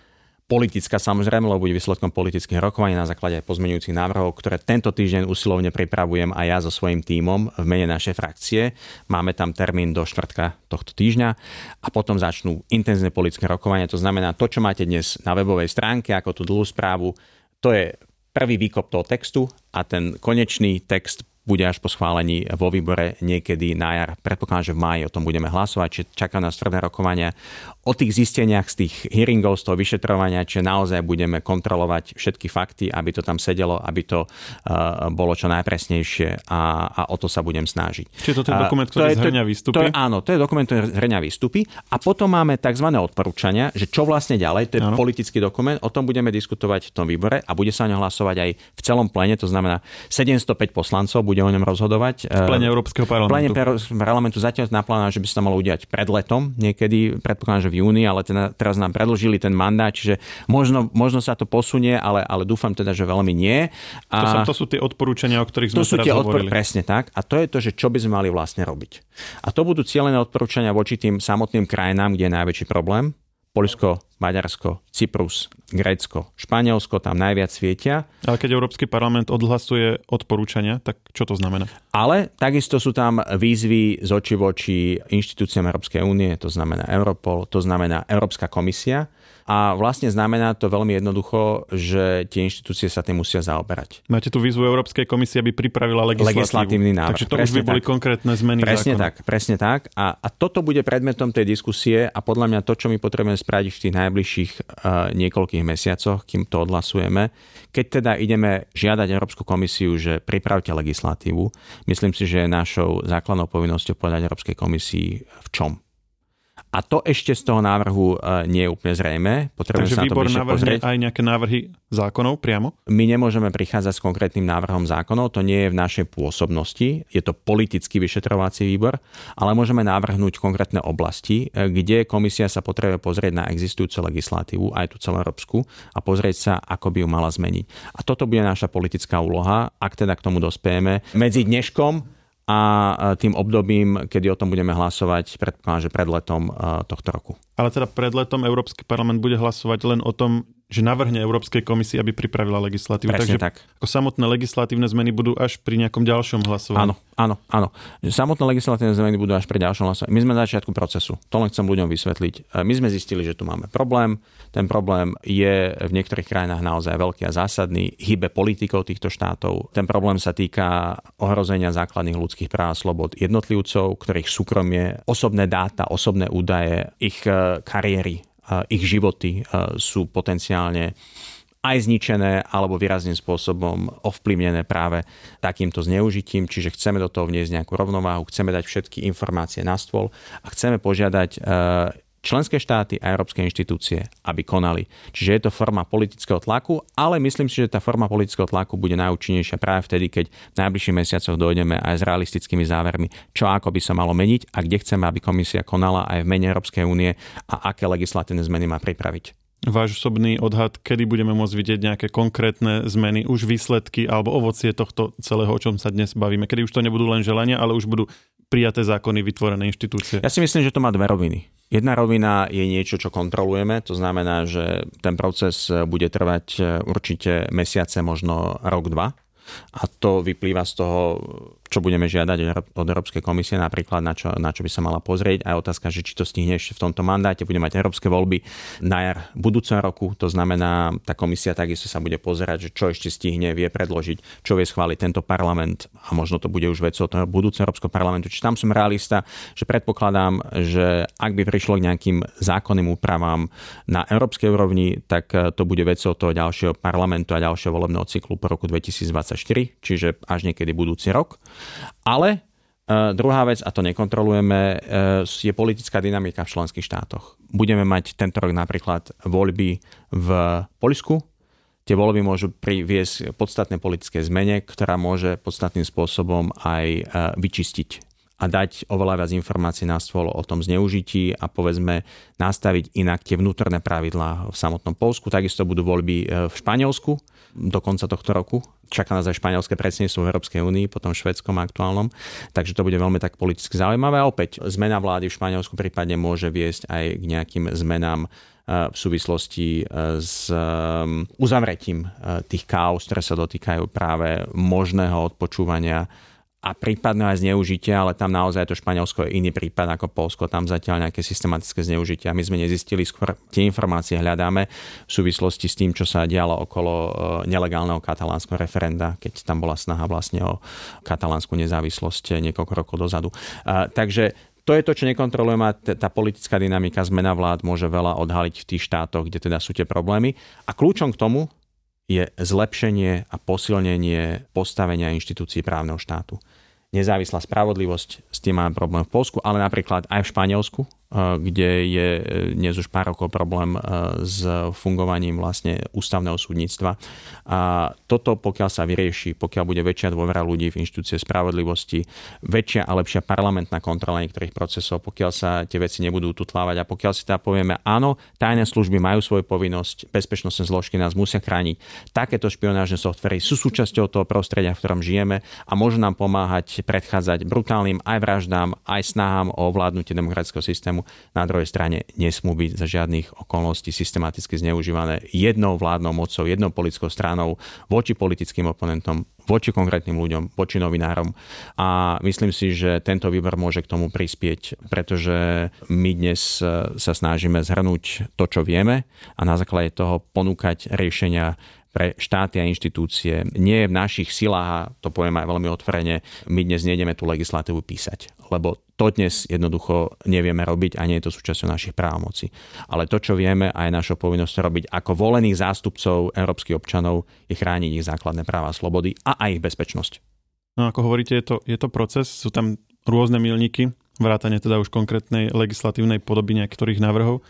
politická samozrejme, lebo bude výsledkom politických rokovaní na základe pozmeňujúcich návrhov, ktoré tento týždeň usilovne pripravujem aj ja so svojím tímom v mene našej frakcie. Máme tam termín do štvrtka tohto týždňa a potom začnú intenzívne politické rokovania. To znamená, to, čo máte dnes na webovej stránke, ako tú dlhú správu, to je prvý výkop toho textu a ten konečný text bude až po schválení vo výbore niekedy na jar. Predpokladám, že v máji o tom budeme hlasovať, či čaká nás tvrdé rokovania o tých zisteniach z tých hearingov, z toho vyšetrovania, či naozaj budeme kontrolovať všetky fakty, aby to tam sedelo, aby to uh, bolo čo najpresnejšie a, a o to sa budem snažiť. Čiže toto je dokument, ktorý to zhrňa výstupy? To je, áno, to je dokument, ktorý zhrňa výstupy a potom máme tzv. odporúčania, že čo vlastne ďalej, to je áno. politický dokument, o tom budeme diskutovať v tom výbore a bude sa o ňom hlasovať aj v celom plene, to znamená 705 poslancov bude o ňom rozhodovať. V plene Európskeho parlamentu. V plene parlamentu zatiaľ naplánované, že by sa to malo udiať pred letom, niekedy, predpokladám, že v júni, ale teda, teraz nám predlžili ten mandát, čiže možno, možno sa to posunie, ale, ale dúfam teda, že veľmi nie. A to, sa, to sú tie odporúčania, o ktorých sme to sú teraz tie hovorili. Odpor, presne tak. A to je to, že čo by sme mali vlastne robiť. A to budú cieľené odporúčania voči tým samotným krajinám, kde je najväčší problém. Polsko, Maďarsko, Cyprus, Grécko, Španielsko tam najviac svietia. Ale keď Európsky parlament odhlasuje odporúčania, tak čo to znamená? Ale takisto sú tam výzvy z oči voči inštitúciám Európskej únie, to znamená Europol, to znamená Európska komisia a vlastne znamená to veľmi jednoducho, že tie inštitúcie sa tým musia zaoberať. Máte tu výzvu Európskej komisie, aby pripravila legislatívu. Legislatívny návrh. Takže to presne už by boli tak. konkrétne zmeny Presne zákona. tak, presne tak. A, a toto bude predmetom tej diskusie a podľa mňa to, čo my potrebujeme spraviť v tých najbližších uh, niekoľkých mesiacoch, kým to odhlasujeme, keď teda ideme žiadať Európsku komisiu, že pripravte legislatívu, myslím si, že je našou základnou povinnosťou povedať Európskej komisii v čom a to ešte z toho návrhu e, nie je úplne zrejme. Takže sa výbor na to navrhne pozrieť. aj nejaké návrhy zákonov priamo? My nemôžeme prichádzať s konkrétnym návrhom zákonov, to nie je v našej pôsobnosti, je to politický vyšetrovací výbor, ale môžeme navrhnúť konkrétne oblasti, e, kde komisia sa potrebuje pozrieť na existujúcu legislatívu, aj tú celoeurópsku, a pozrieť sa, ako by ju mala zmeniť. A toto bude naša politická úloha, ak teda k tomu dospejeme. Medzi dneškom a tým obdobím, kedy o tom budeme hlasovať, predpokladám, že pred letom tohto roku. Ale teda pred letom Európsky parlament bude hlasovať len o tom, že navrhne Európskej komisii, aby pripravila legislatívu. Presne Takže tak. ako samotné legislatívne zmeny budú až pri nejakom ďalšom hlasovaní. Áno, áno, áno. Samotné legislatívne zmeny budú až pri ďalšom hlasovaní. My sme na začiatku procesu. To len chcem ľuďom vysvetliť. My sme zistili, že tu máme problém. Ten problém je v niektorých krajinách naozaj veľký a zásadný. Hybe politikov týchto štátov. Ten problém sa týka ohrozenia základných ľudských práv a slobod jednotlivcov, ktorých súkromie, osobné dáta, osobné údaje, ich eh, kariéry ich životy sú potenciálne aj zničené alebo výrazným spôsobom ovplyvnené práve takýmto zneužitím. Čiže chceme do toho vniesť nejakú rovnováhu, chceme dať všetky informácie na stôl a chceme požiadať členské štáty a európske inštitúcie, aby konali. Čiže je to forma politického tlaku, ale myslím si, že tá forma politického tlaku bude najúčinnejšia práve vtedy, keď v najbližších mesiacoch dojdeme aj s realistickými závermi, čo ako by sa malo meniť a kde chceme, aby komisia konala aj v mene Európskej únie a aké legislatívne zmeny má pripraviť. Váš osobný odhad, kedy budeme môcť vidieť nejaké konkrétne zmeny, už výsledky alebo ovocie tohto celého, o čom sa dnes bavíme, kedy už to nebudú len želania, ale už budú prijaté zákony, vytvorené inštitúcie? Ja si myslím, že to má dve roviny. Jedna rovina je niečo, čo kontrolujeme, to znamená, že ten proces bude trvať e, určite mesiace, možno rok, dva. A to vyplýva z toho čo budeme žiadať od Európskej komisie, napríklad na čo, na čo by sa mala pozrieť. A otázka, že či to stihne ešte v tomto mandáte. Budeme mať európske voľby na jar budúceho roku. To znamená, tá komisia takisto sa bude pozerať, že čo ešte stihne, vie predložiť, čo vie schváliť tento parlament a možno to bude už vecou toho budúceho Európskeho parlamentu. Čiže tam som realista, že predpokladám, že ak by prišlo k nejakým zákonným úpravám na európskej úrovni, tak to bude vecou toho ďalšieho parlamentu a ďalšieho volebného cyklu po roku 2024, čiže až niekedy budúci rok. Ale Uh, druhá vec, a to nekontrolujeme, uh, je politická dynamika v členských štátoch. Budeme mať tento rok napríklad voľby v Poľsku, tie voľby môžu priviesť podstatné politické zmene, ktorá môže podstatným spôsobom aj e, vyčistiť a dať oveľa viac informácií na stôl o tom zneužití a povedzme nastaviť inak tie vnútorné pravidlá v samotnom Polsku. Takisto budú voľby v Španielsku do konca tohto roku. Čaká nás aj španielské predsedníctvo v Európskej únii, potom švedskom aktuálnom. Takže to bude veľmi tak politicky zaujímavé. A opäť zmena vlády v Španielsku prípadne môže viesť aj k nejakým zmenám e, v súvislosti e, s uzavretím tých káuz, ktoré sa dotýkajú práve možného odpočúvania a prípadne aj zneužitie, ale tam naozaj to Španielsko je iný prípad ako Polsko, tam zatiaľ nejaké systematické zneužitia. My sme nezistili, skôr tie informácie hľadáme v súvislosti s tým, čo sa dialo okolo e, nelegálneho katalánskeho referenda, keď tam bola snaha vlastne o katalánsku nezávislosť niekoľko rokov dozadu. Takže to je to, čo nekontrolujeme tá politická dynamika, zmena vlád môže veľa odhaliť v tých štátoch, kde teda sú tie problémy. A kľúčom k tomu je zlepšenie a posilnenie postavenia inštitúcií právneho štátu. Nezávislá spravodlivosť, s tým máme problém v Polsku, ale napríklad aj v Španielsku, kde je e, dnes už pár rokov problém e, s fungovaním vlastne ústavného súdnictva. A toto, pokiaľ sa vyrieši, pokiaľ bude väčšia dôvera ľudí v inštitúcie spravodlivosti, väčšia a lepšia parlamentná kontrola niektorých procesov, pokiaľ sa tie veci nebudú tutlávať a pokiaľ si teda povieme, áno, tajné služby majú svoju povinnosť, bezpečnostné zložky nás musia chrániť. Takéto špionážne softvery sú súčasťou toho prostredia, v ktorom žijeme a môžu nám pomáhať predchádzať brutálnym aj vraždám, aj snahám o ovládnutie demokratického systému Na druhej strane nesmú byť za žiadnych okolností systematicky zneužívané jednou vládnou mocou, jednou politickou stranou voči politickým oponentom, voči konkrétnym ľuďom, voči novinárom. A myslím si, že tento výber môže k tomu prispieť, pretože my dnes sa snažíme zhrnúť to, čo vieme a na základe toho ponúkať riešenia pre štáty a inštitúcie. Nie je v našich silách, a to poviem aj veľmi otvorene, my dnes nejdeme tú legislatívu písať, lebo to dnes jednoducho nevieme robiť a nie je to súčasťou našich právomocí. Ale to, čo vieme a je našou povinnosťou robiť ako volených zástupcov európskych občanov, je chrániť ich základné práva a slobody a aj ich bezpečnosť. No ako hovoríte, je to, je to proces, sú tam rôzne milníky, vrátane teda už konkrétnej legislatívnej podoby niektorých návrhov.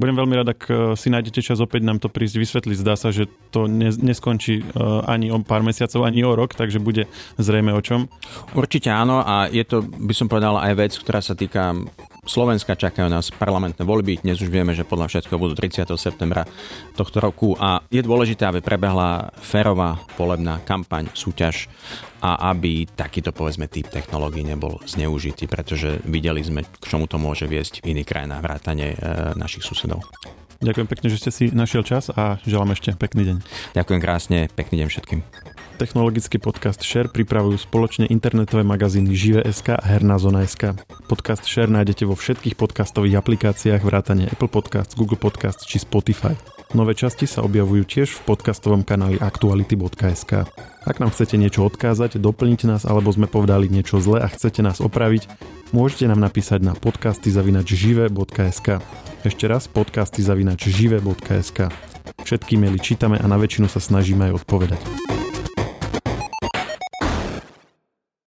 Budem veľmi rád, ak eh, si nájdete čas opäť nám to prísť vysvetliť. Zdá sa, že to neskončí eh, ani o pár mesiacov, ani o rok, takže bude zrejme o čom. Určite áno a je to, by som povedal, aj vec, ktorá sa týka Slovenska čakajú nás parlamentné voľby. Dnes už vieme, že podľa všetkého budú 30. septembra tohto roku a je dôležité, aby prebehla férová volebná kampaň, súťaž a aby takýto povedzme typ technológií nebol zneužitý, pretože videli sme, k čomu to môže viesť v iných krajinách vrátane e, našich susedov. Ďakujem pekne, že ste si našiel čas a želám ešte pekný deň. Ďakujem krásne, pekný deň všetkým. Technologický podcast Share pripravujú spoločne internetové magazíny Žive.sk a Herná zona.sk. Podcast Share nájdete vo všetkých podcastových aplikáciách vrátane Apple Podcasts, Google Podcasts či Spotify. Nové časti sa objavujú tiež v podcastovom kanáli aktuality.sk. Ak nám chcete niečo odkázať, doplniť nás alebo sme povedali niečo zle a chcete nás opraviť, môžete nám napísať na podcasty zavinačžive.sk. Ešte raz podcasty zavinačžive.sk. Všetky maily čítame a na väčšinu sa snažíme aj odpovedať.